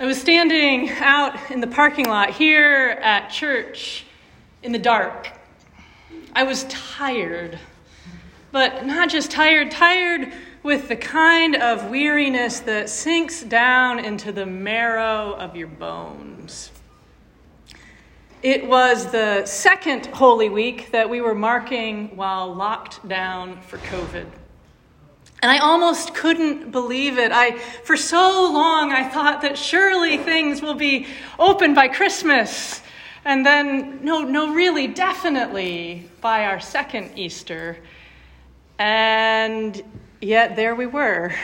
I was standing out in the parking lot here at church in the dark. I was tired, but not just tired, tired with the kind of weariness that sinks down into the marrow of your bones. It was the second Holy Week that we were marking while locked down for COVID. And I almost couldn't believe it. I, for so long, I thought that surely things will be open by Christmas. And then, no, no, really, definitely by our second Easter. And yet, there we were,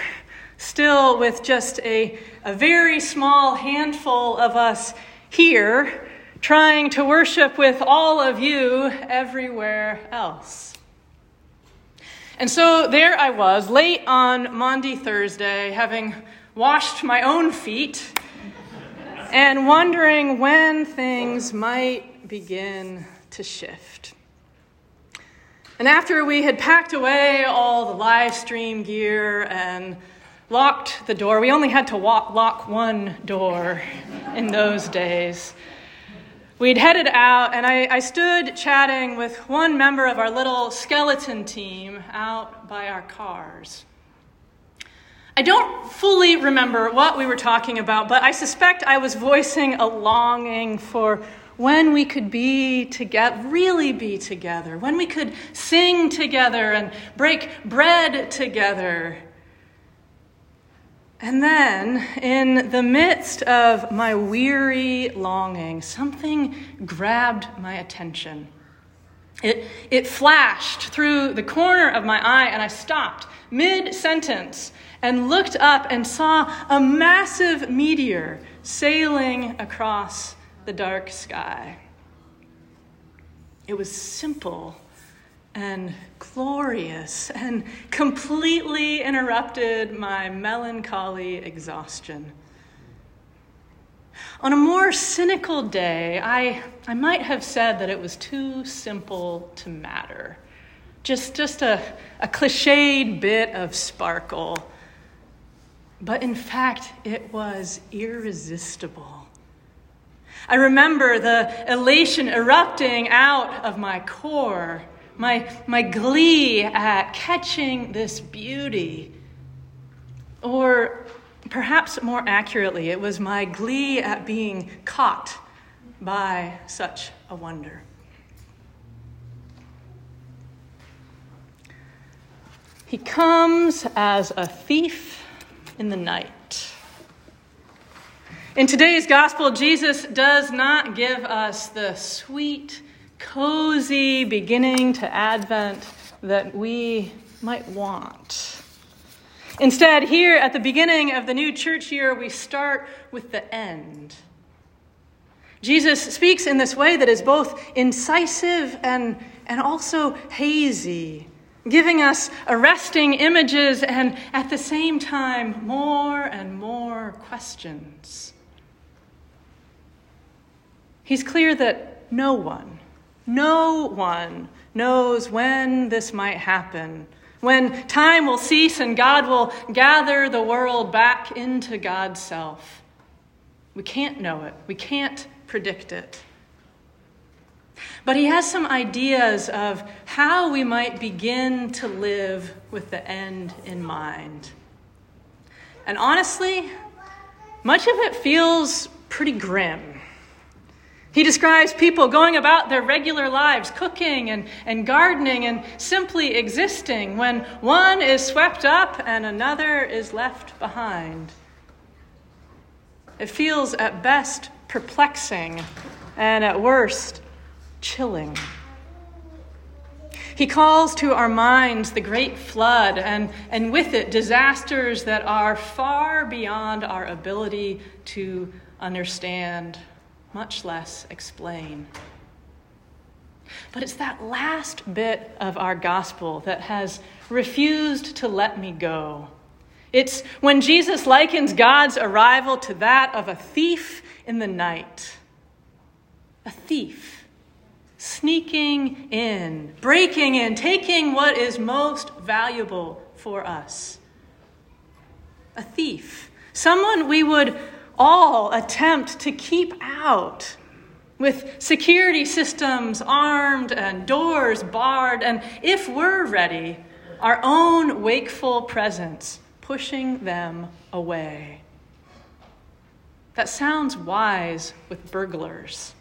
still with just a, a very small handful of us here, trying to worship with all of you everywhere else. And so there I was, late on Maundy Thursday, having washed my own feet and wondering when things might begin to shift. And after we had packed away all the live stream gear and locked the door, we only had to walk, lock one door in those days. We'd headed out, and I, I, stood chatting with one member of our little skeleton team out by our cars. I don't fully remember what we were talking about, but I suspect I was voicing a longing for when we could be together, really be together, when we could sing together and break bread together and then, in the midst of my weary longing, something grabbed my attention. It, it flashed through the corner of my eye, and I stopped mid sentence and looked up and saw a massive meteor sailing across the dark sky. It was simple and glorious and completely interrupted my melancholy exhaustion. On a more cynical day, I, I might have said that it was too simple to matter. Just, just a, a cliched bit of sparkle. But in fact, it was irresistible. I remember the elation erupting out of my core my, my glee at catching this beauty. Or perhaps more accurately, it was my glee at being caught by such a wonder. He comes as a thief in the night. In today's gospel, Jesus does not give us the sweet, cozy beginning to Advent that we might want. Instead, here at the beginning of the new church year, we start with the end. Jesus speaks in this way that is both incisive and, and also hazy, giving us arresting images and at the same time more and more questions. He's clear that no one, no one knows when this might happen, when time will cease and God will gather the world back into God's self. We can't know it, we can't predict it. But he has some ideas of how we might begin to live with the end in mind. And honestly, much of it feels pretty grim. He describes people going about their regular lives, cooking and, and gardening and simply existing, when one is swept up and another is left behind. It feels at best perplexing and at worst chilling. He calls to our minds the great flood and, and with it disasters that are far beyond our ability to understand much less explain. But it's that last bit of our gospel that has refused to let me go. It's when Jesus likens God's arrival to that of a thief in the night. A thief sneaking in, breaking in, taking what is most valuable for us. A thief, someone we would all attempt to keep out with security systems armed and doors barred, and if we're ready, our own wakeful presence pushing them away. That sounds wise with burglars.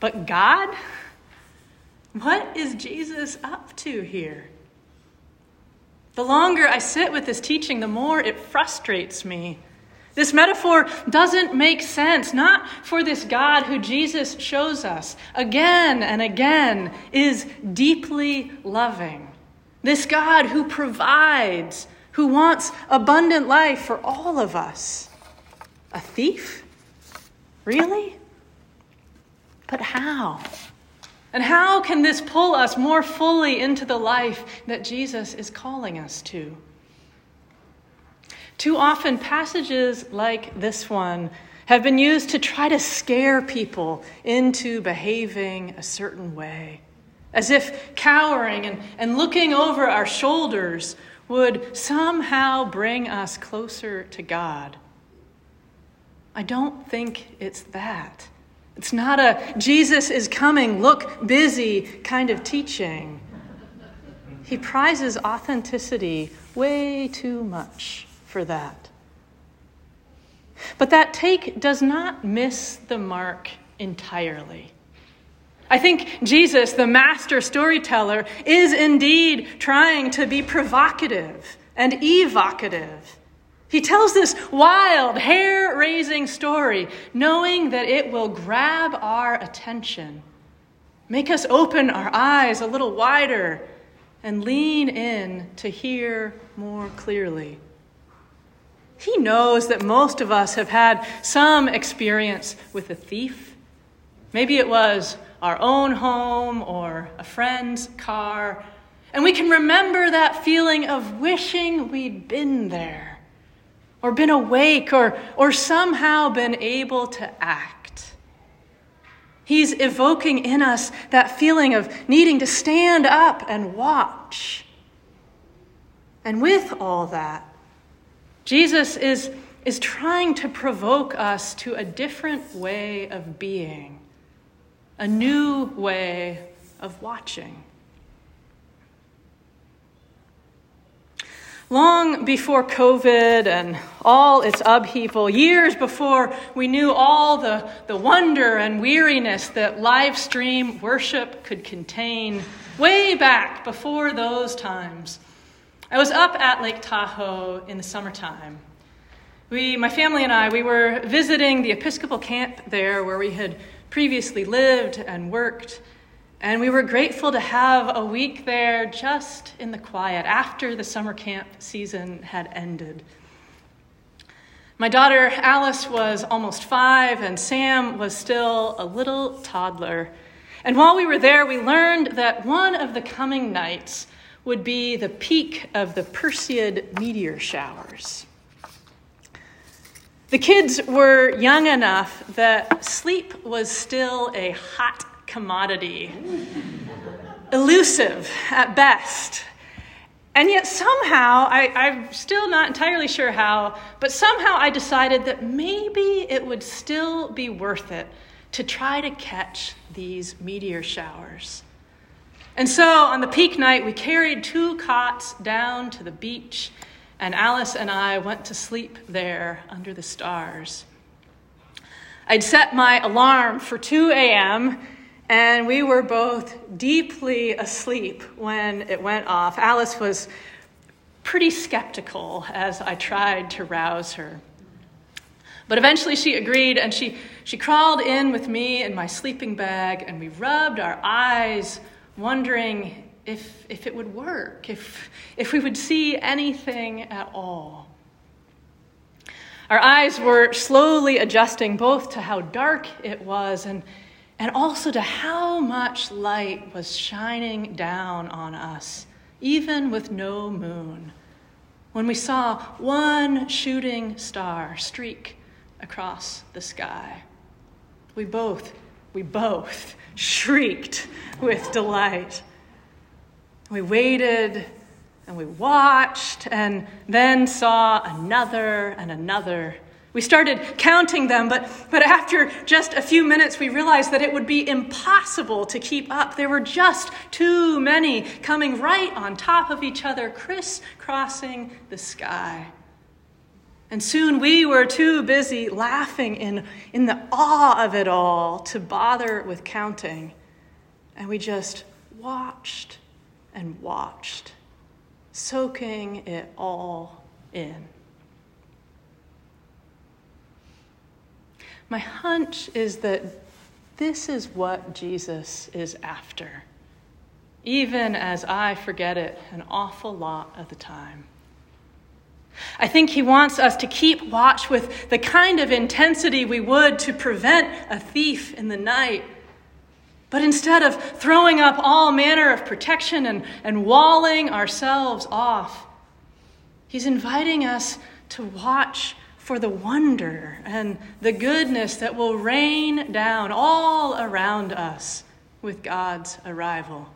But God? What is Jesus up to here? The longer I sit with this teaching, the more it frustrates me. This metaphor doesn't make sense, not for this God who Jesus shows us again and again is deeply loving. This God who provides, who wants abundant life for all of us. A thief? Really? But how? And how can this pull us more fully into the life that Jesus is calling us to? Too often, passages like this one have been used to try to scare people into behaving a certain way, as if cowering and, and looking over our shoulders would somehow bring us closer to God. I don't think it's that. It's not a Jesus is coming, look busy kind of teaching. He prizes authenticity way too much for that. But that take does not miss the mark entirely. I think Jesus, the master storyteller, is indeed trying to be provocative and evocative. He tells this wild, hair raising story, knowing that it will grab our attention, make us open our eyes a little wider, and lean in to hear more clearly. He knows that most of us have had some experience with a thief. Maybe it was our own home or a friend's car, and we can remember that feeling of wishing we'd been there or been awake or, or somehow been able to act. He's evoking in us that feeling of needing to stand up and watch. And with all that, Jesus is, is trying to provoke us to a different way of being, a new way of watching. Long before COVID and all its upheaval, years before we knew all the, the wonder and weariness that live stream worship could contain, way back before those times, I was up at Lake Tahoe in the summertime. We, my family and I, we were visiting the Episcopal camp there where we had previously lived and worked. And we were grateful to have a week there just in the quiet after the summer camp season had ended. My daughter Alice was almost five, and Sam was still a little toddler. And while we were there, we learned that one of the coming nights would be the peak of the Perseid meteor showers. The kids were young enough that sleep was still a hot commodity, elusive at best. And yet, somehow, I, I'm still not entirely sure how, but somehow I decided that maybe it would still be worth it to try to catch these meteor showers. And so on the peak night, we carried two cots down to the beach, and Alice and I went to sleep there under the stars. I'd set my alarm for 2 a.m and we were both deeply asleep when it went off. Alice was pretty skeptical as I tried to rouse her. But eventually she agreed and she, she crawled in with me in my sleeping bag and we rubbed our eyes, wondering if, if it would work, if, if we would see anything at all. Our eyes were slowly adjusting both to how dark it was and and also to how much light was shining down on us, even with no moon. When we saw one shooting star streak across the sky, we both, we both shrieked with delight. We waited and we watched and then saw another and another We started counting them, but, but after just a few minutes, we realized that it would be impossible to keep up. There were just too many coming right on top of each other, crisscrossing the sky. And soon we were too busy laughing in, in the awe of it all to bother with counting. And we just watched and watched, soaking it all in. My hunch is that this is what Jesus is after, even as I forget it an awful lot of the time. I think he wants us to keep watch with the kind of intensity we would to prevent a thief in the night. But instead of throwing up all manner of protection and, and walling ourselves off, he's inviting us to watch for the wonder and the goodness that will rain down all around us with God's arrival.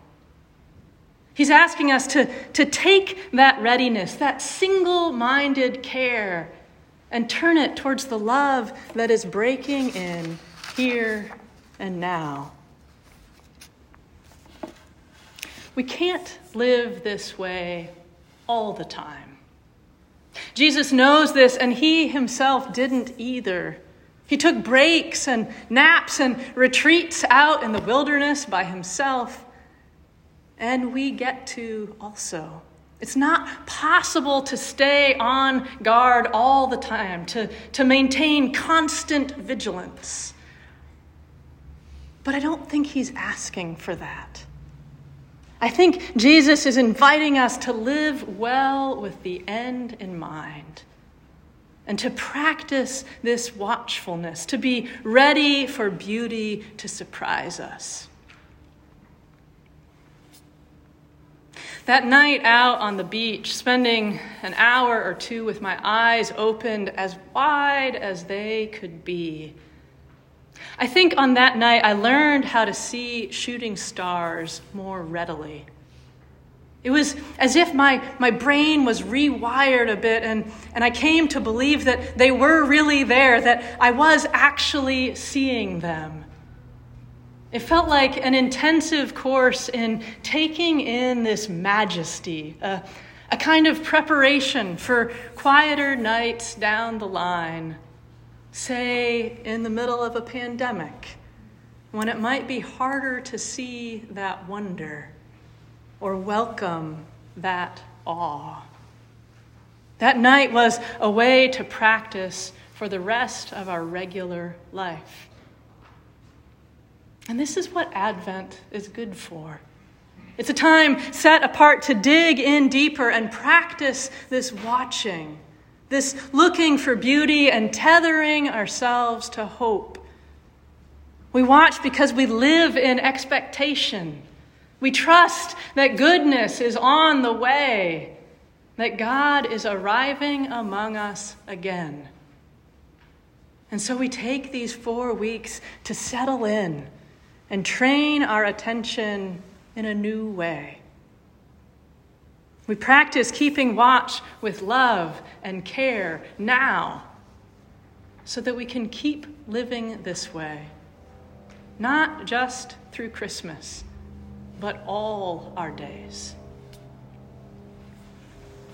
He's asking us to, to take that readiness, that single minded care, and turn it towards the love that is breaking in here and now. We can't live this way all the time. Jesus knows this, and he himself didn't either. He took breaks and naps and retreats out in the wilderness by himself. And we get to also. It's not possible to stay on guard all the time, to, to maintain constant vigilance. But I don't think he's asking for that. I think Jesus is inviting us to live well with the end in mind and to practice this watchfulness, to be ready for beauty to surprise us. That night out on the beach, spending an hour or two with my eyes opened as wide as they could be I think on that night I learned how to see shooting stars more readily. It was as if my, my brain was rewired a bit, and, and I came to believe that they were really there, that I was actually seeing them. It felt like an intensive course in taking in this majesty, a, kind of preparation for quieter nights down the line say, in the middle of a pandemic, when it might be harder to see that wonder or welcome that awe. That night was a way to practice for the rest of our regular life. And this is what Advent is good for. It's a time set apart to dig in deeper and practice this watching this looking for beauty and tethering ourselves to hope. We watch because we live in expectation. We trust that goodness is on the way, that God is arriving among us again. And so we take these four weeks to settle in and train our attention in a new way. We practice keeping watch with love and care now so that we can keep living this way, not just through Christmas, but all our days.